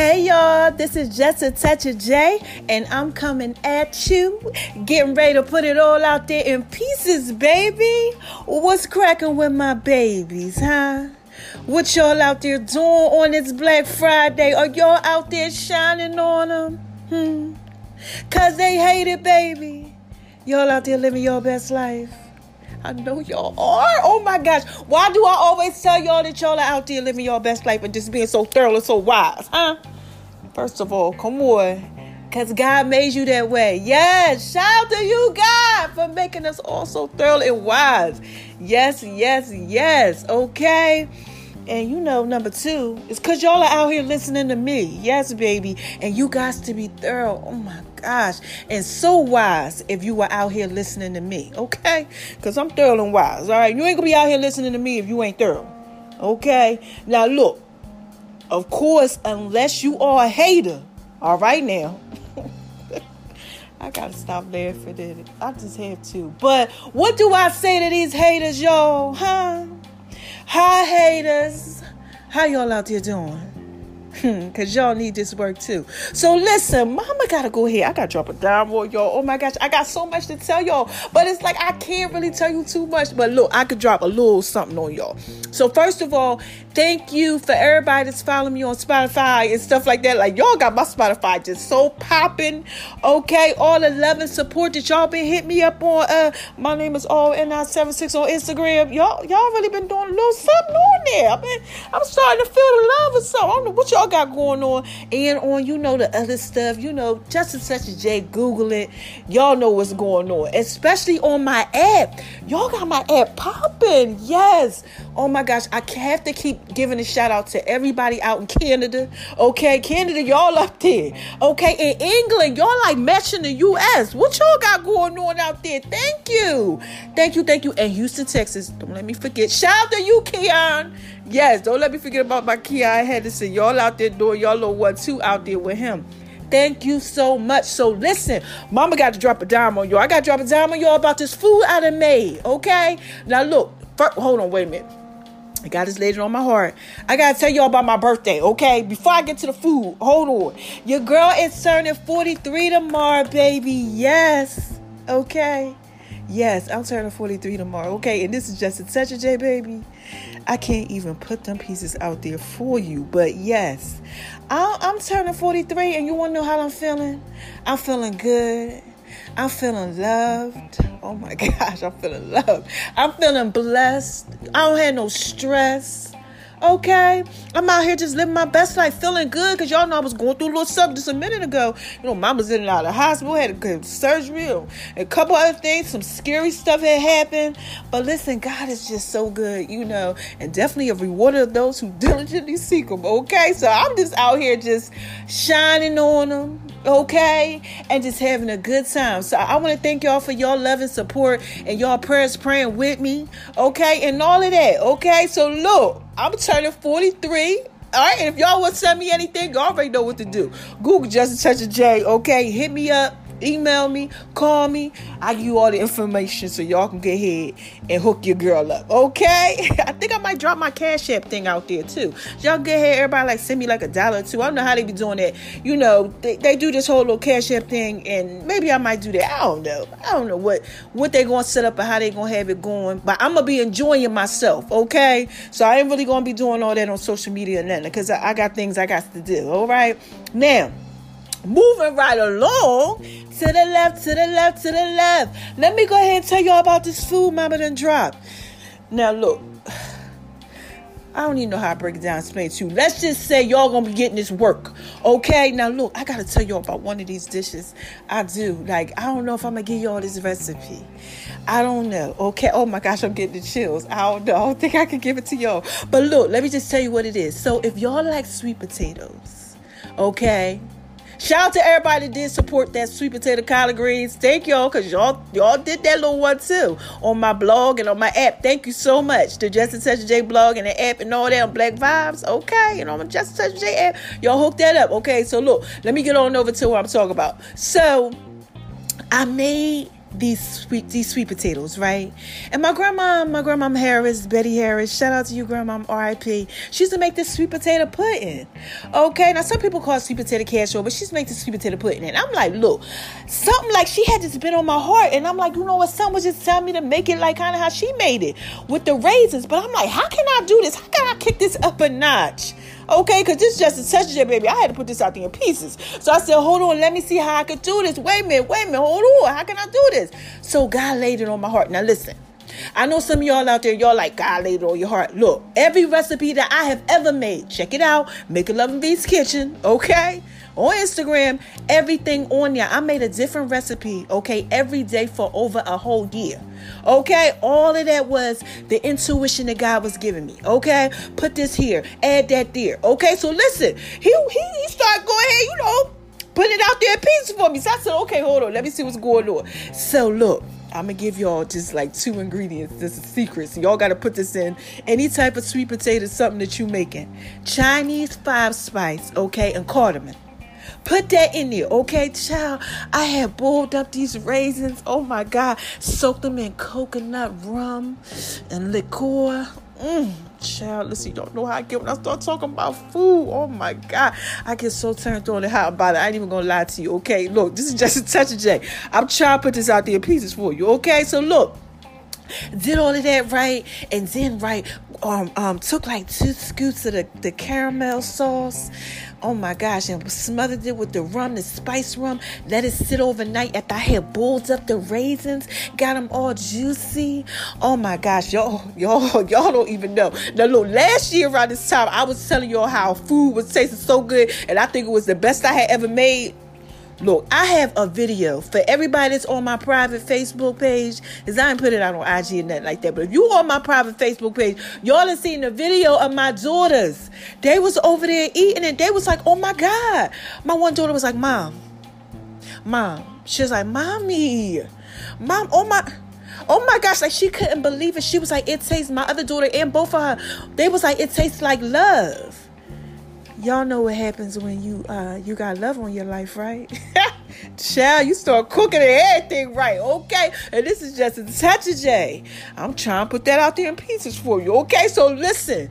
Hey y'all, this is just a touch of J, and I'm coming at you, getting ready to put it all out there in pieces, baby. What's cracking with my babies, huh? What y'all out there doing on this Black Friday? Are y'all out there shining on them? Hmm. Cause they hate it, baby. Y'all out there living your best life. I know y'all are. Oh my gosh. Why do I always tell y'all that y'all are out there living your best life and just being so thorough and so wise, huh? First of all, come on. Because God made you that way. Yes. Shout out to you, God, for making us all so thorough and wise. Yes, yes, yes. Okay. And you know, number two, it's because y'all are out here listening to me. Yes, baby. And you guys to be thorough. Oh my gosh. And so wise if you were out here listening to me. Okay? Because I'm thorough and wise. All right. You ain't to be out here listening to me if you ain't thorough. Okay? Now, look. Of course, unless you are a hater. All right, now. I gotta stop laughing at it. I just have to. But what do I say to these haters, y'all? Huh? Hi, haters. How y'all out there doing? Because y'all need this work too. So listen, mama gotta go here. I gotta drop a dime on y'all. Oh my gosh, I got so much to tell y'all. But it's like I can't really tell you too much. But look, I could drop a little something on y'all. So first of all, thank you for everybody that's following me on Spotify and stuff like that. Like y'all got my Spotify just so popping. Okay, all the love and support that y'all been hit me up on. Uh, my name is all N976 on Instagram. Y'all, y'all really been doing a little something on there. I mean, I'm starting to feel the love or something. I don't know what y'all got going on. And on, you know, the other stuff, you know, just as such as Jay, Google it. Y'all know what's going on. Especially on my app. Y'all got my app popping. Yes. Oh my gosh. I have to keep giving a shout out to everybody out in Canada. Okay. Canada, y'all up there. Okay. In England, y'all like matching the US. What y'all got going on out there? Thank you. Thank you. Thank you. And Houston, Texas. Don't let me forget. Shout out to you, Keon. Yes, don't let me forget about my Keon Henderson. Y'all out there doing y'all little one two out there with him. Thank you so much. So listen, mama got to drop a dime on y'all. I got to drop a dime on y'all about this food I done made. Okay? Now look, first, hold on, wait a minute. I got this laid on my heart. I gotta tell y'all about my birthday, okay? Before I get to the food, hold on. Your girl is turning 43 tomorrow, baby. Yes. Okay. Yes, I'm turning 43 tomorrow. Okay, and this is just a of J, baby. I can't even put them pieces out there for you. But yes, I'm, turning 43, and you want to know how I'm feeling? I'm feeling good. I'm feeling loved. Oh my gosh, I'm feeling loved. I'm feeling blessed. I don't have no stress. Okay, I'm out here just living my best life, feeling good. Cause y'all know I was going through a little something just a minute ago. You know, mama's in and out of the hospital, had a good surgery, a couple other things. Some scary stuff had happened. But listen, God is just so good, you know, and definitely a rewarder of those who diligently seek Him. Okay, so I'm just out here just shining on them, okay, and just having a good time. So I want to thank y'all for y'all love and support and y'all prayers praying with me, okay, and all of that, okay. So look. I'm turning 43. All right, and if y'all want to send me anything, y'all already know what to do. Google Just a Touch of J, okay? Hit me up email me, call me. I give you all the information so y'all can get ahead and hook your girl up. Okay? I think I might drop my Cash App thing out there too. Y'all get ahead, everybody like send me like a dollar or two. I don't know how they be doing that. You know, they, they do this whole little Cash App thing, and maybe I might do that. I don't know. I don't know what what they gonna set up and how they gonna have it going. But I'm gonna be enjoying myself, okay? So I ain't really gonna be doing all that on social media and nothing because I, I got things I got to do. All right. Now moving right along to the left, to the left, to the left. Let me go ahead and tell y'all about this food mama done dropped. Now look, I don't even know how to break it down, explain to you. Let's just say y'all gonna be getting this work. Okay, now look, I gotta tell y'all about one of these dishes. I do. Like, I don't know if I'm gonna give y'all this recipe. I don't know. Okay. Oh my gosh, I'm getting the chills. I don't know. I don't think I can give it to y'all. But look, let me just tell you what it is. So if y'all like sweet potatoes, okay, Shout out to everybody that did support that sweet potato collard greens. Thank y'all, cause y'all y'all did that little one too on my blog and on my app. Thank you so much. The Just a Touch J blog and the app and all that on Black Vibes. Okay, and on Just a Touch J app. Y'all hook that up. Okay, so look, let me get on over to what I'm talking about. So I made these sweet these sweet potatoes, right? And my grandma, my grandma Harris, Betty Harris, shout out to you, grandma R.I.P. She used to make this sweet potato pudding. Okay, now some people call it sweet potato casserole, but she's making sweet potato pudding. And I'm like, look, something like she had just been on my heart, and I'm like, you know what? Someone was just telling me to make it like kind of how she made it with the raisins. But I'm like, how can I do this? How can I kick this up a notch? Okay, because this just a touch baby. I had to put this out there in pieces. So I said, hold on, let me see how I could do this. Wait a minute, wait a minute, hold on. How can I do this? So God laid it on my heart. Now listen. I know some of y'all out there, y'all like God laid it on your heart. Look, every recipe that I have ever made, check it out. Make a Love and Beast Kitchen, okay? On Instagram, everything on there. I made a different recipe, okay, every day for over a whole year. Okay, all of that was the intuition that God was giving me. Okay, put this here, add that there. Okay, so listen, he he, he started going ahead, you know, putting it out there pieces for me. So I said, okay, hold on, let me see what's going on. So look. I'm gonna give y'all just like two ingredients. This is secrets. Y'all gotta put this in any type of sweet potato, something that you making. Chinese five spice, okay, and cardamom. Put that in there, okay, child? I have boiled up these raisins. Oh my God. Soaked them in coconut rum and liqueur. Mmm, child, listen, you don't know how I get when I start talking about food. Oh my God. I get so turned on and how about it. I ain't even gonna lie to you, okay? Look, this is just a touch of J. I'm trying to put this out there in pieces for you, okay? So look did all of that right, and then right, um, um, took like two scoops of the, the caramel sauce. Oh my gosh, and smothered it with the rum, the spice rum. Let it sit overnight after I had boiled up the raisins, got them all juicy. Oh my gosh, y'all, y'all, y'all don't even know. Now look, last year around this time, I was telling y'all how food was tasting so good, and I think it was the best I had ever made. Look, I have a video for everybody that's on my private Facebook page, because I ain't put it out on IG or nothing like that. But if you on my private Facebook page, y'all have seen the video of my daughters. They was over there eating and they was like, oh my God. My one daughter was like, Mom, Mom. She was like, Mommy, Mom, oh my oh my gosh, like she couldn't believe it. She was like, it tastes my other daughter and both of her, they was like, it tastes like love y'all know what happens when you uh you got love on your life, right? Child, you start cooking everything right, okay? And this is just a touch of J. I'm trying to put that out there in pieces for you, okay? So listen.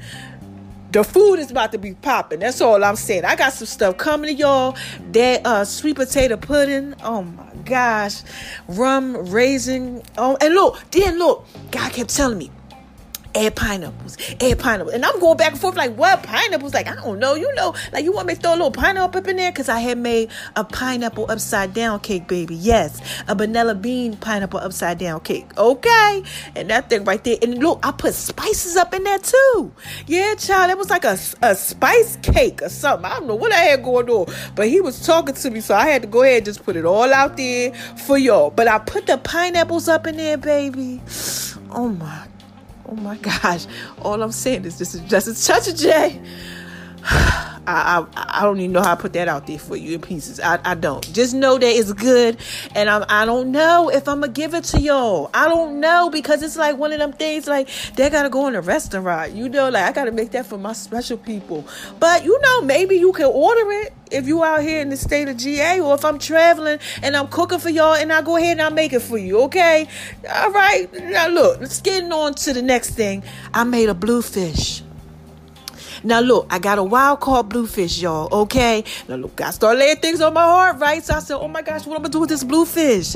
The food is about to be popping. That's all I'm saying. I got some stuff coming to y'all. That uh, sweet potato pudding. Oh my gosh. Rum, raisin. Oh, and look, then look, God kept telling me, add pineapples, add pineapples. And I'm going back and forth like, what? Pineapples? Like, I don't know. You know, like, you want me to throw a little pineapple up in there? Because I had made a pineapple upside down cake, baby. Yes, a vanilla bean pineapple upside down cake. Okay. And that thing right there. And look, I put spices up in there too. Yeah, child. It was like a, a spice cake or something. I don't know what I had going on. But he was talking to me, so I had to go ahead and just put it all out there for y'all. But I put the pineapples up in there, baby. Oh my Oh my gosh. All I'm saying is this is just a touch of J. I, I, I don't even know how I put that out there for you in pieces. I, I don't. Just know that it's good, and I'm I don't know if I'm gonna give it to y'all. I don't know because it's like one of them things like they gotta go in a restaurant. You know, like I gotta make that for my special people. But you know, maybe you can order it if you out here in the state of GA, or if I'm traveling and I'm cooking for y'all, and I go ahead and I make it for you. Okay, all right. Now look, let's get on to the next thing. I made a bluefish. Now look, I got a wild caught bluefish, y'all. Okay. Now look, I start laying things on my heart, right? So I said, oh my gosh, what am I gonna do with this bluefish?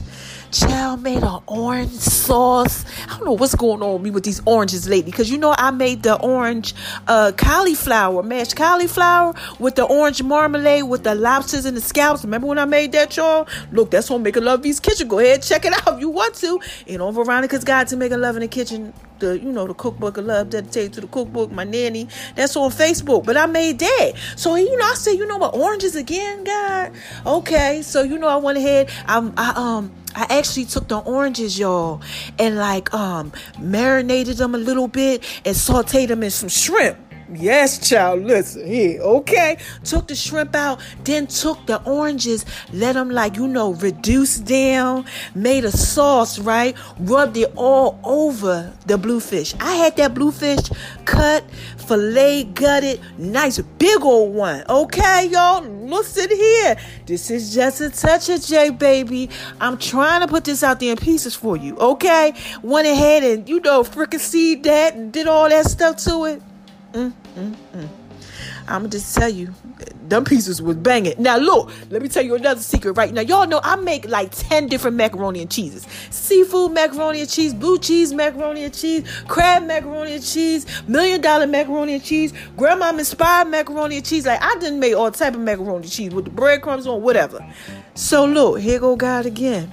Child made an orange sauce. I don't know what's going on with me with these oranges lately. Because you know, I made the orange uh, cauliflower, mashed cauliflower with the orange marmalade with the lobsters and the scallops. Remember when I made that, y'all? Look, that's on Making Love V's Kitchen. Go ahead, check it out if you want to. And on Veronica's Guide to Making Love in the Kitchen, the you know the cookbook of love dedicated to the cookbook my nanny that's on facebook but i made that so you know i said you know what oranges again god okay so you know i went ahead i, I um I actually took the oranges, y'all, and like um marinated them a little bit and sauteed them in some shrimp. Yes, child, listen here, okay? Took the shrimp out, then took the oranges, let them, like, you know, reduce down, made a sauce, right? Rubbed it all over the bluefish. I had that bluefish cut, filet gutted, nice big old one, okay, y'all? Listen here. This is just a touch of J, baby. I'm trying to put this out there in pieces for you, okay? Went ahead and, you know, freaking seed that and did all that stuff to it. Mm, mm, mm. I'm just tell you, them pieces was banging. Now look, let me tell you another secret right now. Y'all know I make like 10 different macaroni and cheeses. Seafood macaroni and cheese, blue cheese macaroni and cheese, crab macaroni and cheese, million dollar macaroni and cheese, grandma inspired macaroni and cheese. Like I didn't make all type of macaroni and cheese with the breadcrumbs on, whatever. So look, here go God again.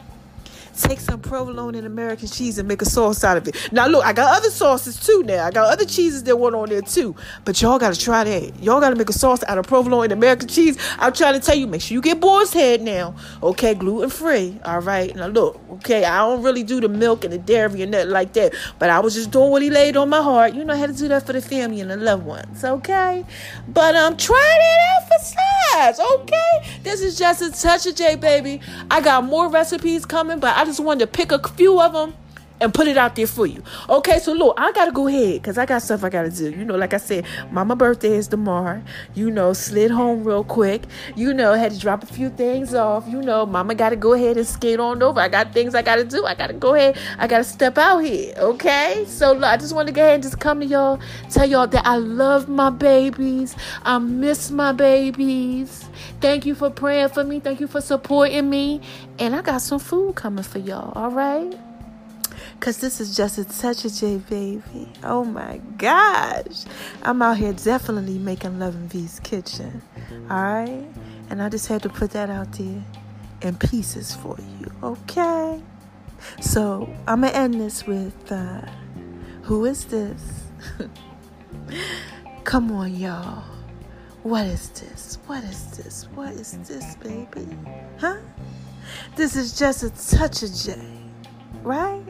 Take some provolone and American cheese and make a sauce out of it. Now, look, I got other sauces too now. I got other cheeses that went on there too. But y'all got to try that. Y'all got to make a sauce out of provolone and American cheese. I'm trying to tell you, make sure you get boar's head now. Okay, gluten free. All right. Now, look, okay, I don't really do the milk and the dairy and nothing like that. But I was just doing what he laid on my heart. You know how to do that for the family and the loved ones. Okay. But um, try that out for size. Okay. This is just a touch of J, baby. I got more recipes coming, but I just wanted to pick a few of them and put it out there for you. Okay, so look, I gotta go ahead because I got stuff I gotta do. You know, like I said, mama birthday is tomorrow. You know, slid home real quick. You know, had to drop a few things off. You know, mama gotta go ahead and skate on over. I got things I gotta do. I gotta go ahead. I gotta step out here. Okay, so look, I just want to go ahead and just come to y'all, tell y'all that I love my babies. I miss my babies. Thank you for praying for me. Thank you for supporting me. And I got some food coming for y'all. All right. Cause this is just a touch of J baby. Oh my gosh. I'm out here definitely making Love and V's kitchen. Alright? And I just had to put that out there in pieces for you. Okay? So I'm gonna end this with uh who is this? Come on, y'all. What is this? What is this? What is this, baby? Huh? This is just a touch of J, right?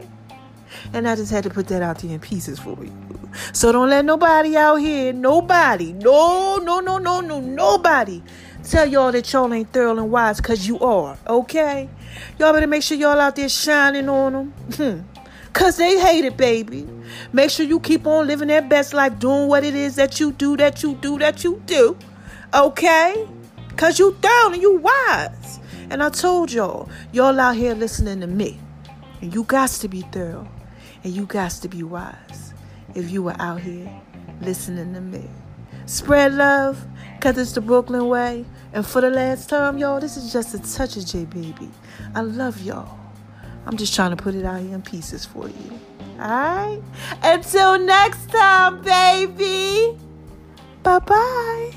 And I just had to put that out there in pieces for you. So don't let nobody out here, nobody, no, no, no, no, no, nobody tell y'all that y'all ain't thorough and wise because you are, okay? Y'all better make sure y'all out there shining on them. Hmm. Cause they hate it, baby. Make sure you keep on living that best life, doing what it is that you do, that you do, that you do. Okay? Cause you thorough and you wise. And I told y'all, y'all out here listening to me. And you got to be thorough. And you got to be wise if you were out here listening to me. Spread love, because it's the Brooklyn way. And for the last time, y'all, this is just a touch of J Baby. I love y'all. I'm just trying to put it out here in pieces for you. Alright? Until next time, baby. Bye bye.